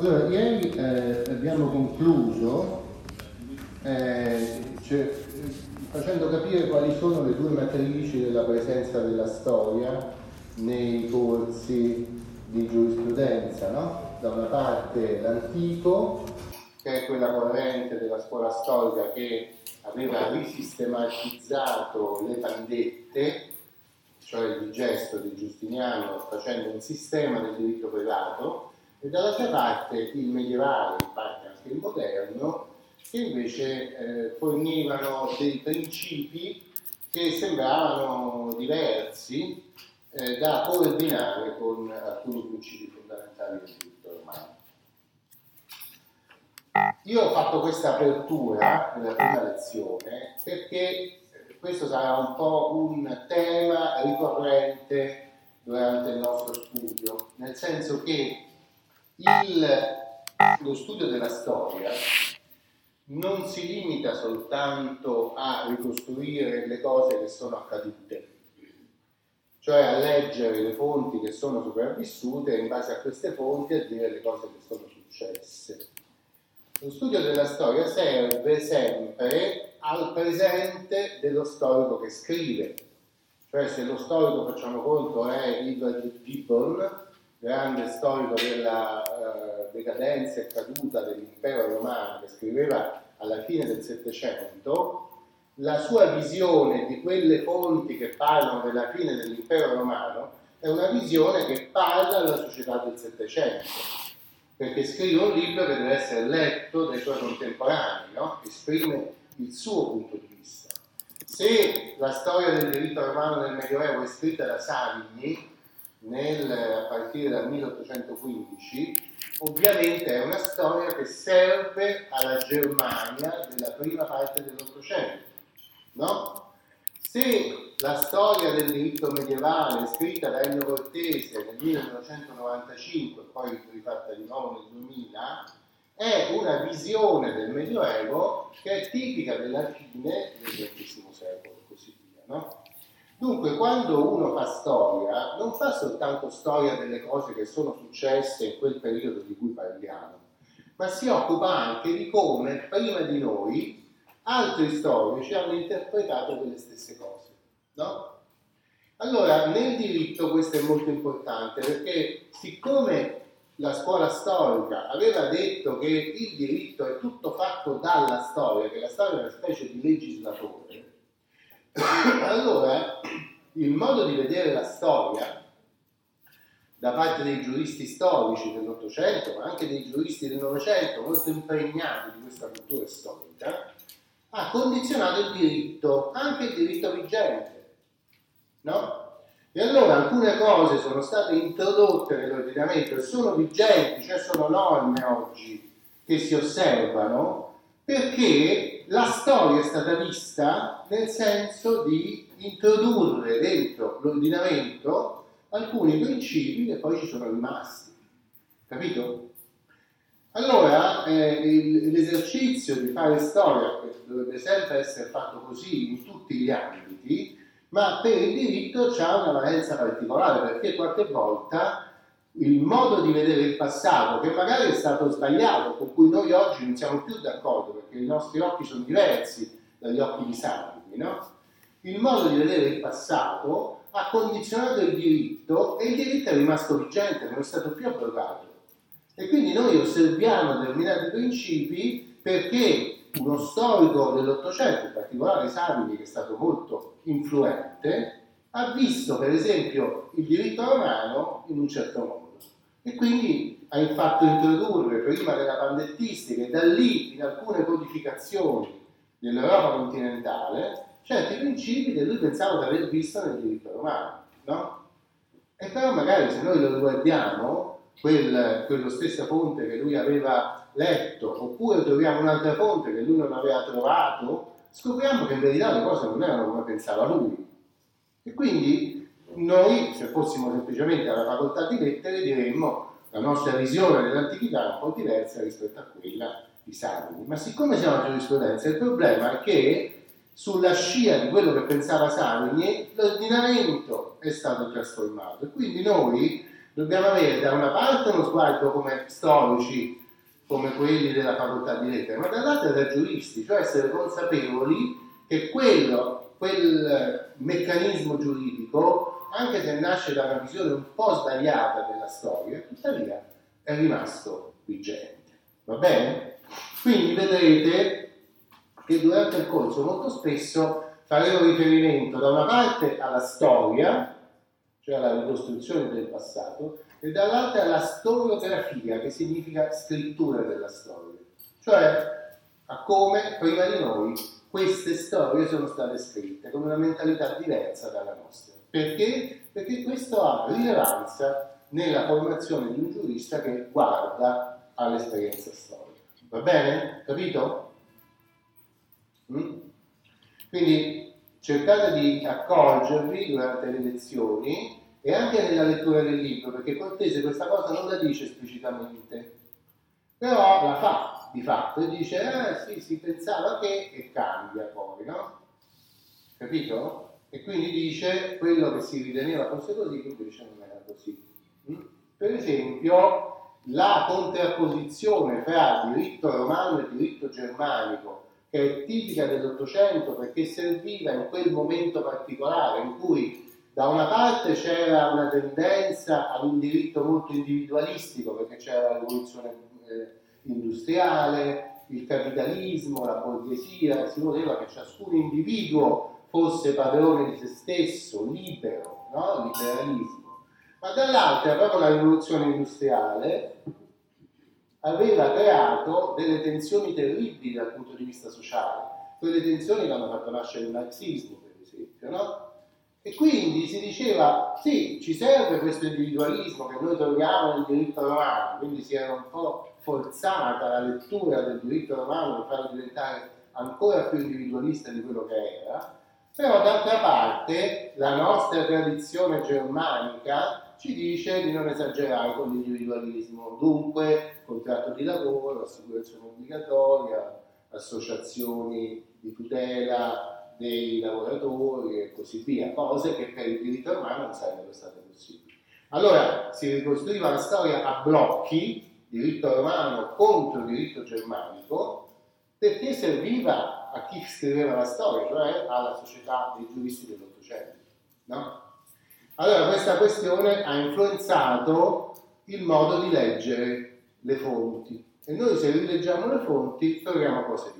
Allora, ieri eh, abbiamo concluso eh, cioè, facendo capire quali sono le due matrici della presenza della storia nei corsi di giurisprudenza, no? Da una parte l'antico, che è quella corrente della scuola storica che aveva risistematizzato le pandette, cioè il gesto di Giustiniano facendo un sistema del diritto privato, e dall'altra parte il medievale, in parte anche il moderno, che invece eh, fornivano dei principi che sembravano diversi eh, da coordinare con alcuni principi fondamentali del diritto romano. Io ho fatto questa apertura nella prima lezione perché questo sarà un po' un tema ricorrente durante il nostro studio, nel senso che il, lo studio della storia non si limita soltanto a ricostruire le cose che sono accadute, cioè a leggere le fonti che sono sopravvissute e in base a queste fonti a dire le cose che sono successe. Lo studio della storia serve sempre al presente dello storico che scrive, cioè se lo storico, facciamo conto, è Edward Gibbon, grande storico della uh, decadenza e caduta dell'impero romano, che scriveva alla fine del Settecento, la sua visione di quelle fonti che parlano della fine dell'impero romano è una visione che parla della società del Settecento, perché scrive un libro che deve essere letto dai suoi contemporanei, no? esprime il suo punto di vista. Se la storia del diritto romano nel Medioevo è scritta da Savigny, nel, a partire dal 1815, ovviamente è una storia che serve alla Germania della prima parte dell'Ottocento. No? Se la storia del diritto medievale scritta da Ennio Cortese nel 1995 poi rifatta di nuovo nel 2000 è una visione del Medioevo che è tipica della fine del XX secolo e così via. No? Dunque, quando uno fa storia, non fa soltanto storia delle cose che sono successe in quel periodo di cui parliamo, ma si occupa anche di come prima di noi altri storici hanno interpretato quelle stesse cose. No? Allora, nel diritto questo è molto importante perché siccome la scuola storica aveva detto che il diritto è tutto fatto dalla storia, che la storia è una specie di legislatore, allora, il modo di vedere la storia da parte dei giuristi storici dell'Ottocento, ma anche dei giuristi del Novecento, molto impregnati di questa cultura storica, ha condizionato il diritto, anche il diritto vigente. No? E allora alcune cose sono state introdotte nell'ordinamento e sono vigenti, cioè sono norme oggi che si osservano, perché la storia è stata vista nel senso di introdurre dentro l'ordinamento alcuni principi che poi ci sono rimasti. Capito? Allora, eh, l'esercizio di fare storia dovrebbe sempre essere fatto così in tutti gli ambiti, ma per il diritto c'è una valenza particolare perché qualche volta il modo di vedere il passato, che magari è stato sbagliato, con cui noi oggi non siamo più d'accordo, perché i nostri occhi sono diversi dagli occhi di Salvi, no? Il modo di vedere il passato ha condizionato il diritto e il diritto è rimasto vigente, non è stato più abrogato. E quindi noi osserviamo determinati principi perché uno storico dell'Ottocento, in particolare Savini, che è stato molto influente, ha visto per esempio il diritto romano in un certo modo e quindi ha fatto introdurre prima della pandettistica e da lì in alcune codificazioni dell'Europa continentale certi principi che lui pensava di aver visto nel diritto romano, no? E però magari se noi lo guardiamo, quel, quello stessa fonte che lui aveva letto, oppure troviamo un'altra fonte che lui non aveva trovato, scopriamo che in verità le cose non erano come pensava lui. Quindi noi, se fossimo semplicemente alla facoltà di lettere, diremmo la nostra visione dell'antichità è un po' diversa rispetto a quella di Savini. Ma siccome siamo a giurisprudenza, il problema è che sulla scia di quello che pensava Savini, l'ordinamento è stato trasformato. Quindi noi dobbiamo avere da una parte uno sguardo come storici, come quelli della facoltà di lettere, ma dall'altra da giuristi, cioè essere consapevoli che quello, quel meccanismo giuridico, anche se nasce da una visione un po' sbagliata della storia, tuttavia è rimasto vigente. Va bene? Quindi vedrete che durante il corso molto spesso faremo riferimento da una parte alla storia, cioè alla ricostruzione del passato, e dall'altra alla storiografia, che significa scrittura della storia, cioè a come prima di noi queste storie sono state scritte con una mentalità diversa dalla nostra. Perché? Perché questo ha rilevanza nella formazione di un giurista che guarda all'esperienza storica. Va bene? Capito? Mm? Quindi cercate di accorgervi durante le lezioni e anche nella lettura del libro, perché Cortese questa cosa non la dice esplicitamente, però la fa di fatto e dice, eh sì, si pensava che e cambia poi, no? Capito? E quindi dice quello che si riteneva fosse così, invece non era così. Mm? Per esempio, la contrapposizione fra diritto romano e diritto germanico, che è tipica dell'Ottocento perché serviva in quel momento particolare in cui da una parte c'era una tendenza ad un diritto molto individualistico perché c'era la rivoluzione eh, industriale, il capitalismo, la borghesia, si voleva che ciascun individuo fosse padrone di se stesso, libero, no? liberalismo. Ma dall'altra, proprio la rivoluzione industriale aveva creato delle tensioni terribili dal punto di vista sociale. Quelle tensioni che hanno fatto nascere il marxismo, per esempio, no? E quindi si diceva, sì, ci serve questo individualismo che noi troviamo nel diritto romano, quindi si era un po' forzata la lettura del diritto romano per farlo diventare ancora più individualista di quello che era, però d'altra parte la nostra tradizione germanica ci dice di non esagerare con l'individualismo, dunque contratto di lavoro, assicurazione obbligatoria, associazioni di tutela dei lavoratori e così via, cose che per il diritto romano non sarebbero state possibili. Allora si ricostruiva la storia a blocchi, diritto romano contro diritto germanico, perché serviva a chi scriveva la storia, cioè alla società dei giuristi dell'Ottocento. No? Allora questa questione ha influenzato il modo di leggere le fonti e noi se rileggiamo le fonti troviamo cose diverse.